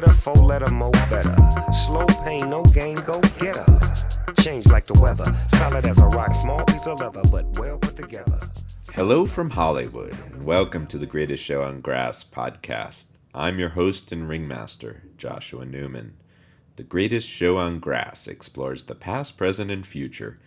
sweater, four letter, mo better. Slow pain, no gain, go get her. Change like the weather, solid as a rock, small piece of leather, but well put together. Hello from Hollywood, and welcome to the Greatest Show on Grass podcast. I'm your host and ringmaster, Joshua Newman. The Greatest Show on Grass explores the past, present, and future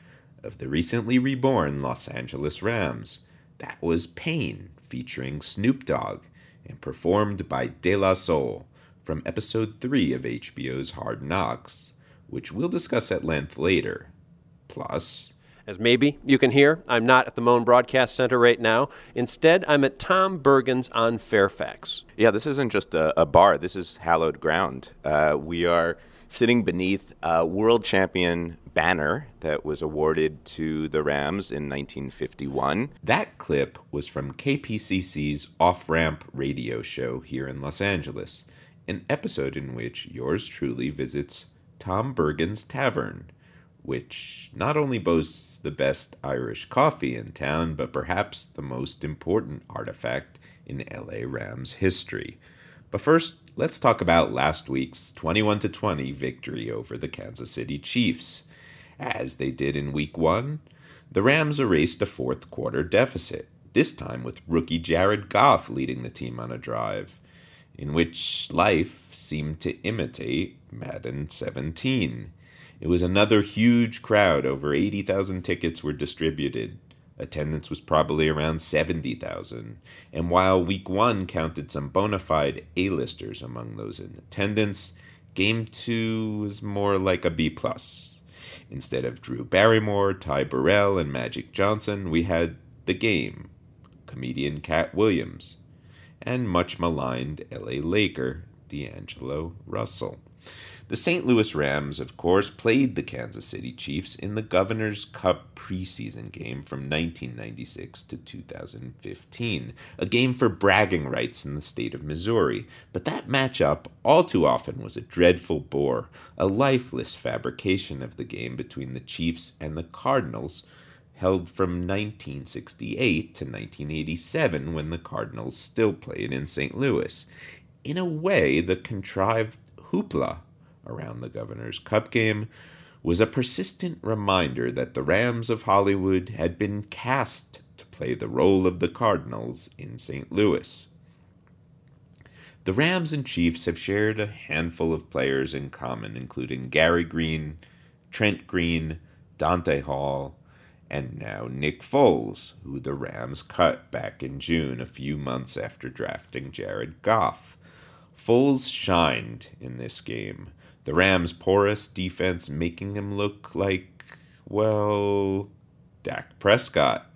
of the recently reborn Los Angeles Rams. That was Pain, featuring Snoop Dogg, and performed by De La Soul from episode 3 of HBO's Hard Knocks, which we'll discuss at length later. Plus, as maybe you can hear, I'm not at the Moan Broadcast Center right now. Instead, I'm at Tom Bergin's on Fairfax. Yeah, this isn't just a, a bar, this is hallowed ground. Uh, we are sitting beneath a world champion banner that was awarded to the Rams in 1951. That clip was from KPCC's Off Ramp radio show here in Los Angeles, an episode in which yours truly visits Tom Bergin's Tavern, which not only boasts the best Irish coffee in town, but perhaps the most important artifact in LA Rams history. But first, let's talk about last week's 21 20 victory over the Kansas City Chiefs. As they did in week 1, the Rams erased a fourth quarter deficit, this time with rookie Jared Goff leading the team on a drive, in which life seemed to imitate Madden 17. It was another huge crowd, over 80,000 tickets were distributed, Attendance was probably around 70,000, and while week one counted some bona fide A-listers among those in attendance, game two was more like a B plus. Instead of Drew Barrymore, Ty Burrell, and Magic Johnson, we had The Game, comedian Katt Williams, and much maligned LA Laker D'Angelo Russell. The St. Louis Rams, of course, played the Kansas City Chiefs in the Governor's Cup preseason game from 1996 to 2015, a game for bragging rights in the state of Missouri. But that matchup all too often was a dreadful bore, a lifeless fabrication of the game between the Chiefs and the Cardinals held from 1968 to 1987 when the Cardinals still played in St. Louis. In a way, the contrived hoopla around the Governor's Cup game was a persistent reminder that the Rams of Hollywood had been cast to play the role of the Cardinals in St. Louis. The Rams and Chiefs have shared a handful of players in common, including Gary Green, Trent Green, Dante Hall, and now Nick Foles, who the Rams cut back in June, a few months after drafting Jared Goff. Foles shined in this game, the Rams' porous defense making him look like, well, Dak Prescott.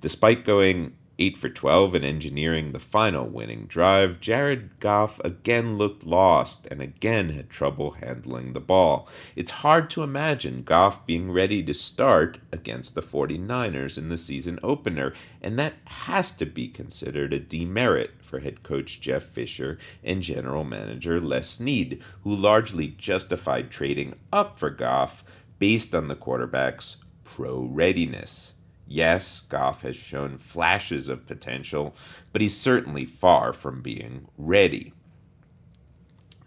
Despite going 8 for 12 and engineering the final winning drive, Jared Goff again looked lost and again had trouble handling the ball. It's hard to imagine Goff being ready to start against the 49ers in the season opener, and that has to be considered a demerit for head coach Jeff Fisher and general manager Les Snead, who largely justified trading up for Goff based on the quarterback's pro readiness. Yes, Goff has shown flashes of potential, but he's certainly far from being ready.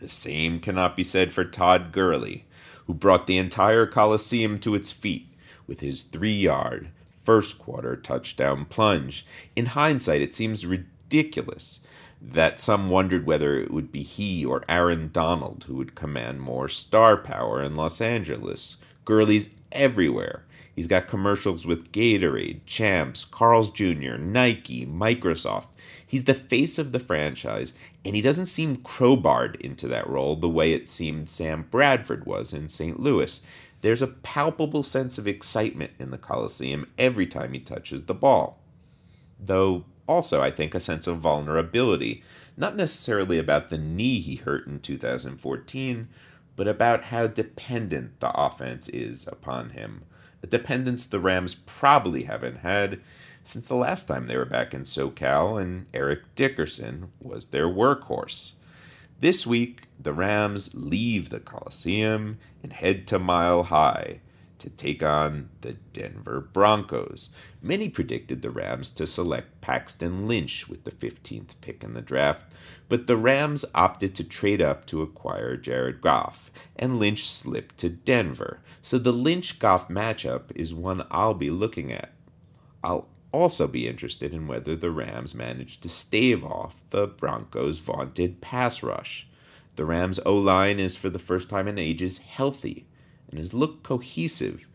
The same cannot be said for Todd Gurley, who brought the entire Coliseum to its feet with his three yard, first quarter touchdown plunge. In hindsight, it seems ridiculous that some wondered whether it would be he or Aaron Donald who would command more star power in Los Angeles. Gurley's everywhere. He's got commercials with Gatorade, Champs, Carl's Jr., Nike, Microsoft. He's the face of the franchise, and he doesn't seem crowbarred into that role the way it seemed Sam Bradford was in St. Louis. There's a palpable sense of excitement in the Coliseum every time he touches the ball. Though also, I think, a sense of vulnerability, not necessarily about the knee he hurt in 2014, but about how dependent the offense is upon him. A dependence the Rams probably haven't had since the last time they were back in SoCal and Eric Dickerson was their workhorse. This week, the Rams leave the Coliseum and head to Mile High to take on the Denver Broncos. Many predicted the Rams to select Paxton Lynch with the 15th pick in the draft, but the Rams opted to trade up to acquire Jared Goff, and Lynch slipped to Denver. So the Lynch Goff matchup is one I'll be looking at. I'll also be interested in whether the Rams managed to stave off the Broncos' vaunted pass rush. The Rams' O line is for the first time in ages healthy and has looked cohesive,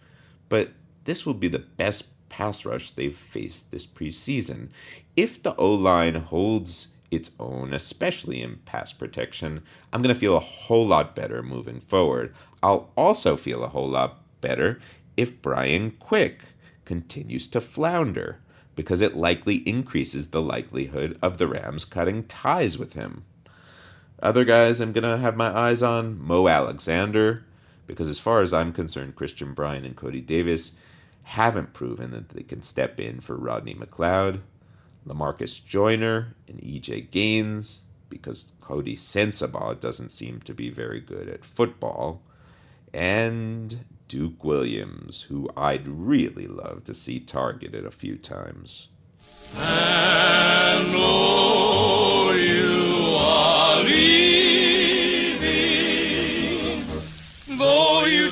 but this will be the best pass rush they've faced this preseason. If the O line holds its own, especially in pass protection, I'm going to feel a whole lot better moving forward. I'll also feel a whole lot better if Brian Quick continues to flounder, because it likely increases the likelihood of the Rams cutting ties with him. Other guys I'm going to have my eyes on Mo Alexander, because as far as I'm concerned, Christian Bryant and Cody Davis haven't proven that they can step in for Rodney McLeod. Lamarcus Joyner and EJ Gaines, because Coty Sensabaugh doesn't seem to be very good at football. And Duke Williams, who I'd really love to see targeted a few times. And oh, you are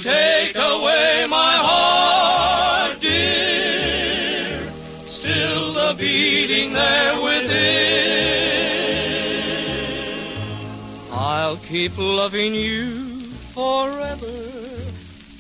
take away my heart, dear, still the beating there within. I'll keep loving you forever,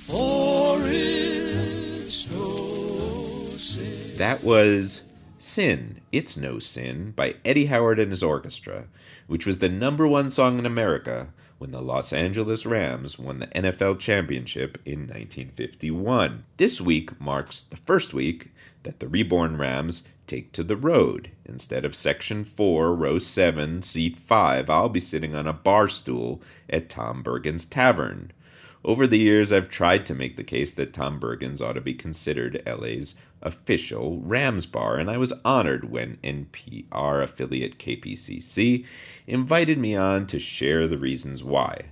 for it's no sin. That was Sin, It's No Sin by Eddy Howard and his orchestra, which was the number one song in America when the Los Angeles Rams won the NFL championship in 1951. This week marks the first week that the reborn Rams take to the road. Instead of section 4, row 7, seat 5, I'll be sitting on a bar stool at Tom Bergin's Tavern. Over the years, I've tried to make the case that Tom Bergin's ought to be considered LA's official Rams bar, and I was honored when NPR affiliate KPCC invited me on to share the reasons why.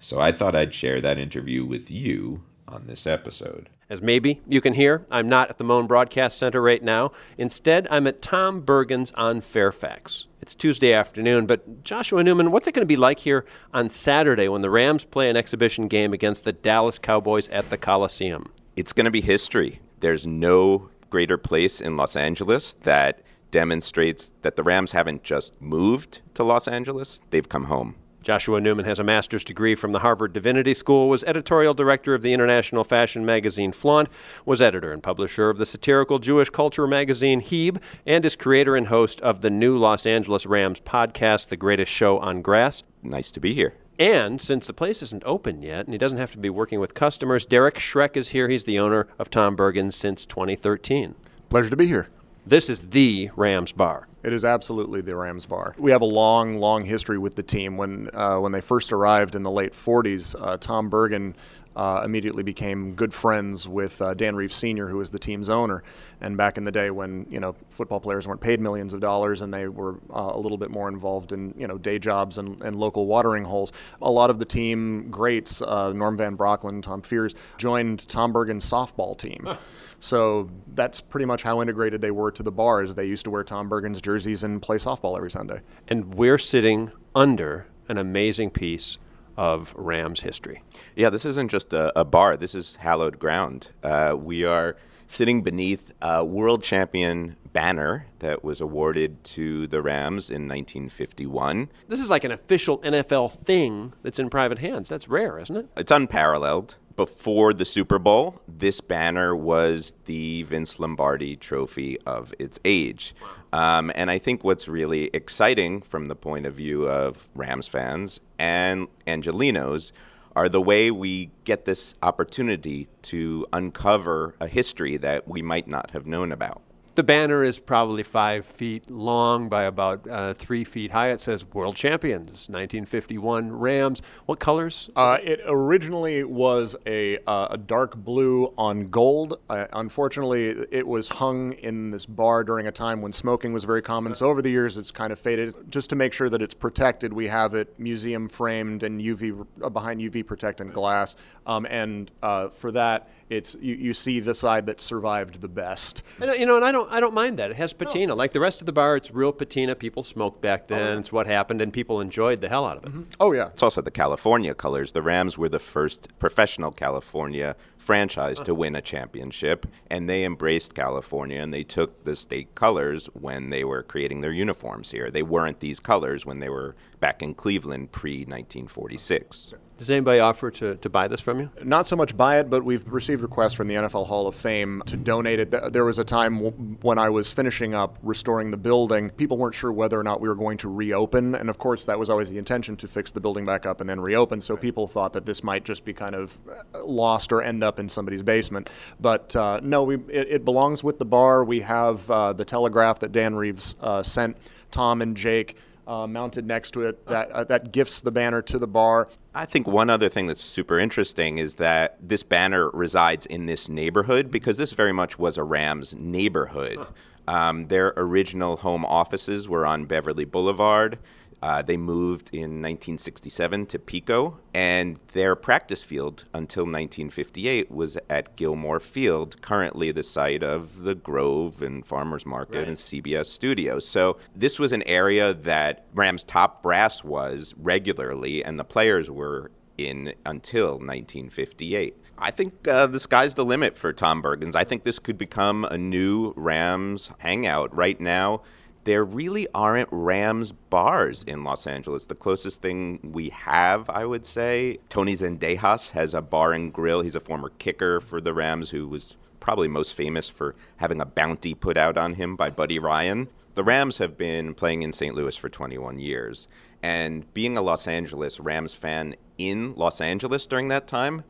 So I thought I'd share that interview with you on this episode. As maybe you can hear, I'm not at the Moan Broadcast Center right now. Instead, I'm at Tom Bergin's on Fairfax. It's Tuesday afternoon, but Joshua Newman, what's it going to be like here on Saturday when the Rams play an exhibition game against the Dallas Cowboys at the Coliseum? It's going to be history. There's no greater place in Los Angeles that demonstrates that the Rams haven't just moved to Los Angeles, they've come home. Joshua Newman has a master's degree from the Harvard Divinity School, was editorial director of the international fashion magazine Flaunt, was editor and publisher of the satirical Jewish culture magazine Heeb, and is creator and host of the new Los Angeles Rams podcast, The Greatest Show on Grass. Nice to be here. And since the place isn't open yet and he doesn't have to be working with customers, Derek Schreck is here. He's the owner of Tom Bergin since 2013. Pleasure to be here. This is the Rams Bar. It is absolutely the Rams bar. We have a long, long history with the team. When uh, when they first arrived in the late 40s, uh, Tom Bergin uh, immediately became good friends with uh, Dan Reeves Sr., who was the team's owner. And back in the day when you know football players weren't paid millions of dollars and they were uh, a little bit more involved in you know day jobs and, and local watering holes, a lot of the team greats, uh, Norm Van Brocklin, Tom Fears, joined Tom Bergin's softball team. Huh. So that's pretty much how integrated they were to the bars. They used to wear Tom Bergin's jerseys and play softball every Sunday. And we're sitting under an amazing piece of Rams history. Yeah, this isn't just a, a bar. This is hallowed ground. Uh, we are sitting beneath a world champion banner that was awarded to the Rams in 1951. This is like an official NFL thing that's in private hands. That's rare, isn't it? It's unparalleled before the Super Bowl, this banner was the Vince Lombardi trophy of its age. Um, and I think what's really exciting from the point of view of Rams fans and Angelinos are the way we get this opportunity to uncover a history that we might not have known about. The banner is probably five feet long by about uh, three feet high. It says World Champions, 1951 Rams. What colors? Uh, it originally was a, uh, a dark blue on gold. Uh, unfortunately, it was hung in this bar during a time when smoking was very common. So over the years, it's kind of faded. Just to make sure that it's protected, we have it museum framed and UV behind UV protectant glass. Um, and uh, for that, it's you, you see the side that survived the best. And, you know, and I don't, I don't mind that. It has patina. Like the rest of the bar, it's real patina. People smoked back then. Oh, it's what happened, and people enjoyed the hell out of it. Mm-hmm. Oh yeah, It's also the California colors. The Rams were the first professional California franchise to uh-huh. win a championship, and they embraced California and they took the state colors when they were creating their uniforms here. They weren't these colors when they were back in Cleveland pre 1946. Does anybody offer to, to buy this from you? not so much buy it, but we've received requests from the NFL Hall of Fame to donate it. There was a time w- when I was finishing up restoring the building. People weren't sure whether or not we were going to reopen, and of course, that was always the intention to fix the building back up and then reopen. So people thought that this might just be kind of uh, lost or end up in somebody's basement. But uh, no, we, it, it belongs with the bar. We have uh, the telegraph that Dan Reeves uh, sent Tom and Jake. Uh, mounted next to it that uh, that gifts the banner to the bar. I think one other thing that's super interesting is that this banner resides in this neighborhood because this very much was a Rams neighborhood. Um, their original home offices were on Beverly Boulevard. Uh, they moved in 1967 to Pico, and their practice field until 1958 was at Gilmore Field, currently the site of the Grove and Farmers Market and CBS Studios. So this was an area that Rams top brass was regularly, and the players were in until 1958. I think uh, the sky's the limit for Tom Bergin's. I think this could become a new Rams hangout. Right now, there really aren't Rams bars in Los Angeles. The closest thing we have, I would say, Tony Zendejas has a bar and grill. He's a former kicker for the Rams who was probably most famous for having a bounty put out on him by Buddy Ryan. The Rams have been playing in St. Louis for 21 years. And being a Los Angeles Rams fan in Los Angeles during that time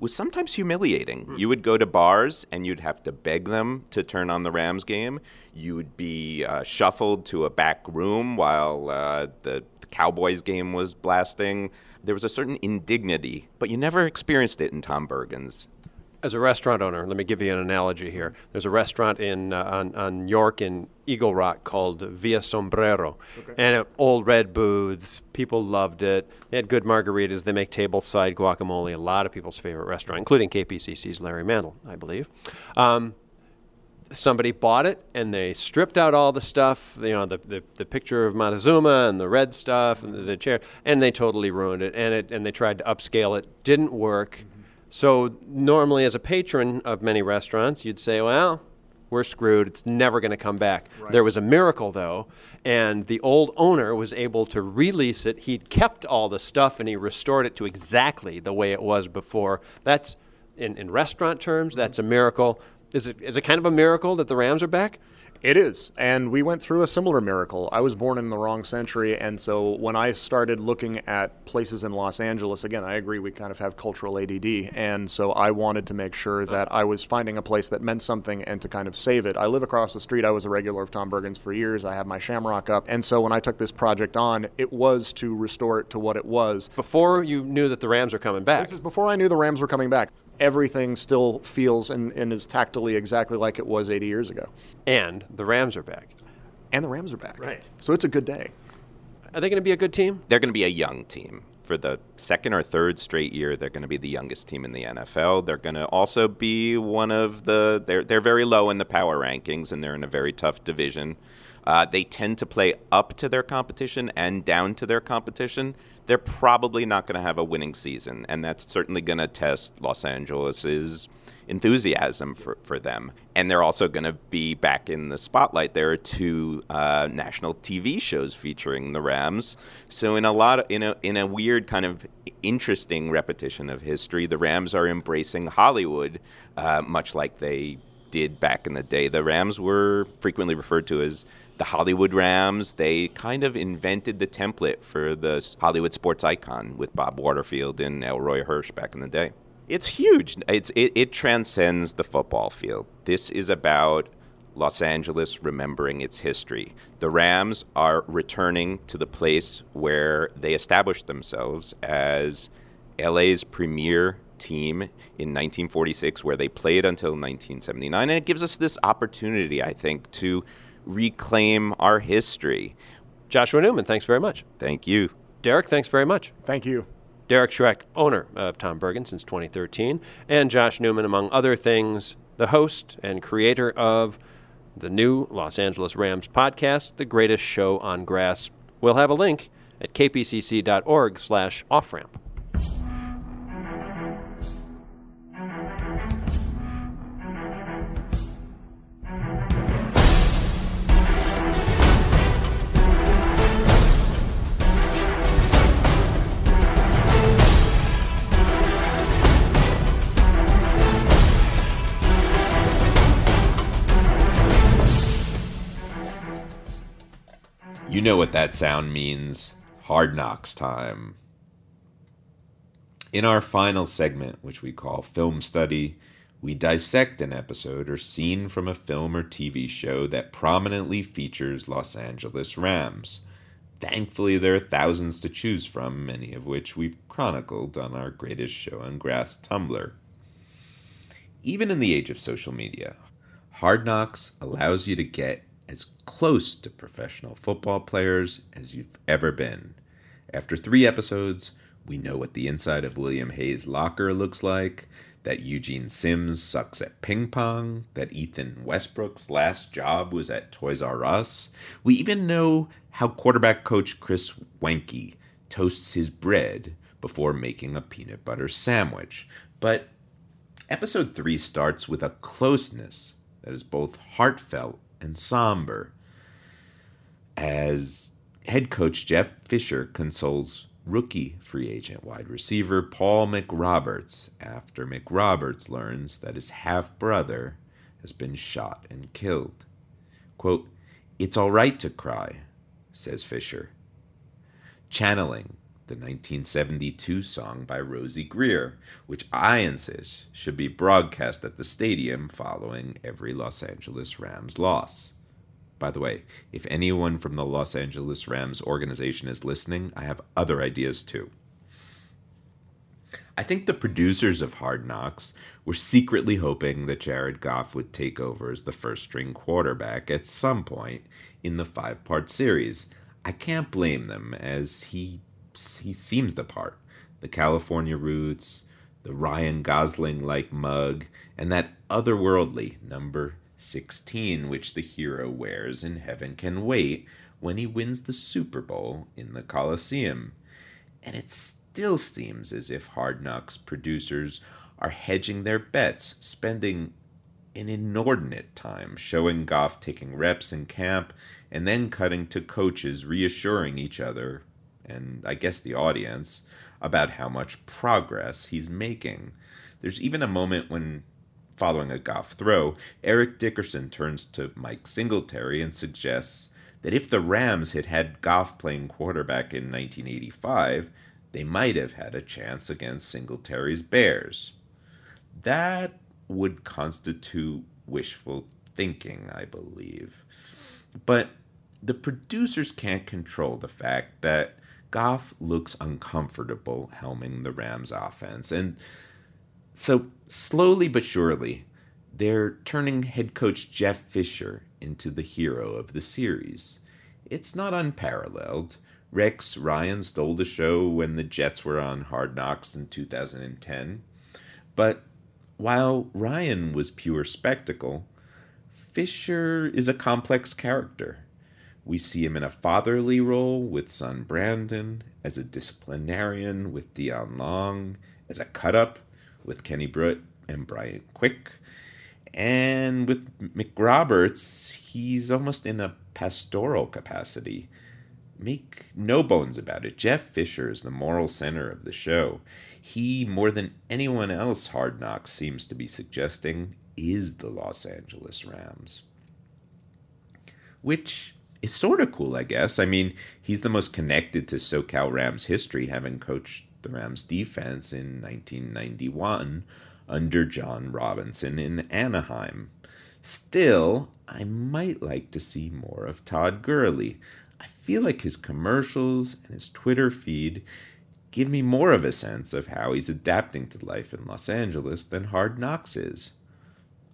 was sometimes humiliating. You would go to bars and you'd have to beg them to turn on the Rams game. You would be uh, shuffled to a back room while uh, the Cowboys game was blasting. There was a certain indignity, but you never experienced it in Tom Bergin's. As a restaurant owner, let me give you an analogy here. There's a restaurant in uh, on, on York in Eagle Rock called Villa Sombrero, and uh, old red booths. People loved it. They had good margaritas. They make tableside guacamole. A lot of people's favorite restaurant, including KPCC's Larry Mantle, I believe. Um, somebody bought it and they stripped out all the stuff, you know, the, the, the picture of Montezuma and the red stuff and the, the chair, and they totally ruined it. And it and they tried to upscale it, didn't work. So normally, as a patron of many restaurants, you'd say, well. We're screwed. It's never going to come back. There was a miracle, though, and the old owner was able to release it. He'd kept all the stuff and he restored it to exactly the way it was before. That's, in, in restaurant terms, that's mm-hmm. a miracle. Is it, is it kind of a miracle that the Rams are back? It is. And we went through a similar miracle. I was born in the wrong century. And so when I started looking at places in Los Angeles, again, I agree we kind of have cultural ADD. And so I wanted to make sure that I was finding a place that meant something and to kind of save it. I live across the street. I was a regular of Tom Bergin's for years. I have my Shamrock up. And so when I took this project on, it was to restore it to what it was. Before you knew that the Rams were coming back. This is before I knew the Rams were coming back. Everything still feels and, and is tactily exactly like it was 80 years ago. And the Rams are back. And the Rams are back. Right. So it's a good day. Are they going to be a good team? They're going to be a young team. For the second or third straight year, they're going to be the youngest team in the NFL. They're going to also be one of the. They're they're very low in the power rankings, and they're in a very tough division. Uh, they tend to play up to their competition and down to their competition. They're probably not going to have a winning season, and that's certainly going to test Los Angeles's enthusiasm for, for them. And they're also going to be back in the spotlight. There are two uh, national TV shows featuring the Rams. So in a lot of, in a in a weird kind of interesting repetition of history, the Rams are embracing Hollywood, uh, much like they did back in the day. The Rams were frequently referred to as the Hollywood Rams. They kind of invented the template for the Hollywood sports icon with Bob Waterfield and Elroy Hirsch back in the day. It's huge. It's it, it transcends the football field. This is about Los Angeles remembering its history. The Rams are returning to the place where they established themselves as LA's premier team in 1946, where they played until 1979. And it gives us this opportunity, I think, to reclaim our history. Joshua Newman, thanks very much. Thank you. Derek, thanks very much. Thank you. Derek Schreck, owner of Tom Bergin since 2013, and Josh Newman, among other things, the host and creator of the new Los Angeles Rams podcast, The Greatest Show on Grass. We'll have a link at kpcc.org slash offramp. Know what that sound means. Hard knocks time. In our final segment, which we call Film Study, we dissect an episode or scene from a film or TV show that prominently features Los Angeles Rams. Thankfully, there are thousands to choose from, many of which we've chronicled on our Greatest Show on Grass Tumblr. Even in the age of social media, Hard Knocks allows you to get as close to professional football players as you've ever been. After three episodes, we know what the inside of William Hayes' locker looks like, that Eugene Sims sucks at ping pong, that Ethan Westbrooks' last job was at Toys R Us. We even know how quarterback coach Chris Weinke toasts his bread before making a peanut butter sandwich. But episode 3 starts with a closeness that is both heartfelt and somber as head coach Jeff Fisher consoles rookie free agent wide receiver Paul McRoberts after McRoberts learns that his half brother has been shot and killed. Quote, It's all right to cry, says Fisher. Channeling the 1972 song by Rosey Grier, which I insist should be broadcast at the stadium following every Los Angeles Rams loss. By the way, if anyone from the Los Angeles Rams organization is listening, I have other ideas too. I think the producers of Hard Knocks were secretly hoping that Jared Goff would take over as the first string quarterback at some point in the five part series. I can't blame them, as he he seems the part. The California roots, the Ryan Gosling like mug, and that otherworldly number 16, which the hero wears in Heaven Can Wait when he wins the Super Bowl in the Coliseum. And it still seems as if Hard Knocks producers are hedging their bets, spending an inordinate time showing Goff taking reps in camp and then cutting to coaches reassuring each other, and I guess the audience, about how much progress he's making. There's even a moment when Following a Goff throw, Eric Dickerson turns to Mike Singletary and suggests that if the Rams had had Goff playing quarterback in 1985, they might have had a chance against Singletary's Bears. That would constitute wishful thinking, I believe. But the producers can't control the fact that Goff looks uncomfortable helming the Rams offense, and so, slowly but surely, they're turning head coach Jeff Fisher into the hero of the series. It's not unparalleled. Rex Ryan stole the show when the Jets were on Hard Knocks in 2010. But while Ryan was pure spectacle, Fisher is a complex character. We see him in a fatherly role with son Brandon, as a disciplinarian with Dion Long, as a cut up with Kenny Britt and Brian Quick. And with McRoberts, he's almost in a pastoral capacity. Make no bones about it, Jeff Fisher is the moral center of the show. He, more than anyone else Hard Knocks seems to be suggesting, is the Los Angeles Rams. Which is sort of cool, I guess. I mean, he's the most connected to SoCal Rams history, having coached the Rams defense in 1991 under John Robinson in Anaheim. Still, I might like to see more of Todd Gurley. I feel like his commercials and his Twitter feed give me more of a sense of how he's adapting to life in Los Angeles than Hard Knocks is.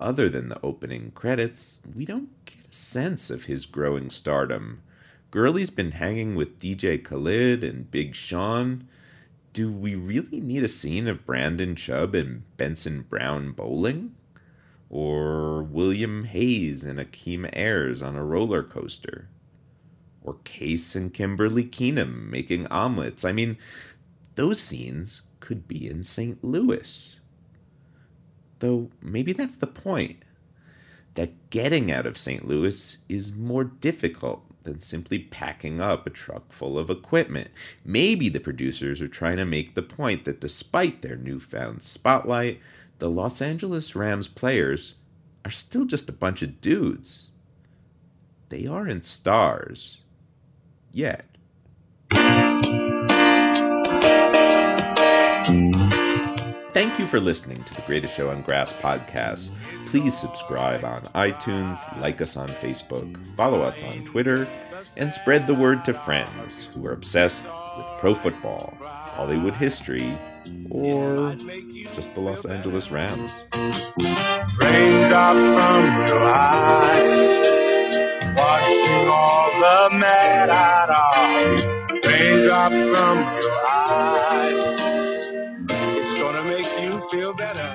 Other than the opening credits, we don't sense of his growing stardom. Gurley's been hanging with DJ Khaled and Big Sean. Do we really need a scene of Brandon Chubb and Benson Brown bowling? Or William Hayes and Akeem Ayers on a roller coaster? Or Case and Kimberly Keenum making omelets? I mean, those scenes could be in St. Louis. Though maybe that's the point. That getting out of St. Louis is more difficult than simply packing up a truck full of equipment. Maybe the producers are trying to make the point that despite their newfound spotlight, the Los Angeles Rams players are still just a bunch of dudes. They aren't stars. Yet. Thank you for listening to the Greatest Show on Grass podcast. Please subscribe on iTunes, like us on Facebook, follow us on Twitter, and spread the word to friends who are obsessed with pro football, Hollywood history, or just the Los Angeles Rams. From your eyes, washing all the mad out of. Feel better.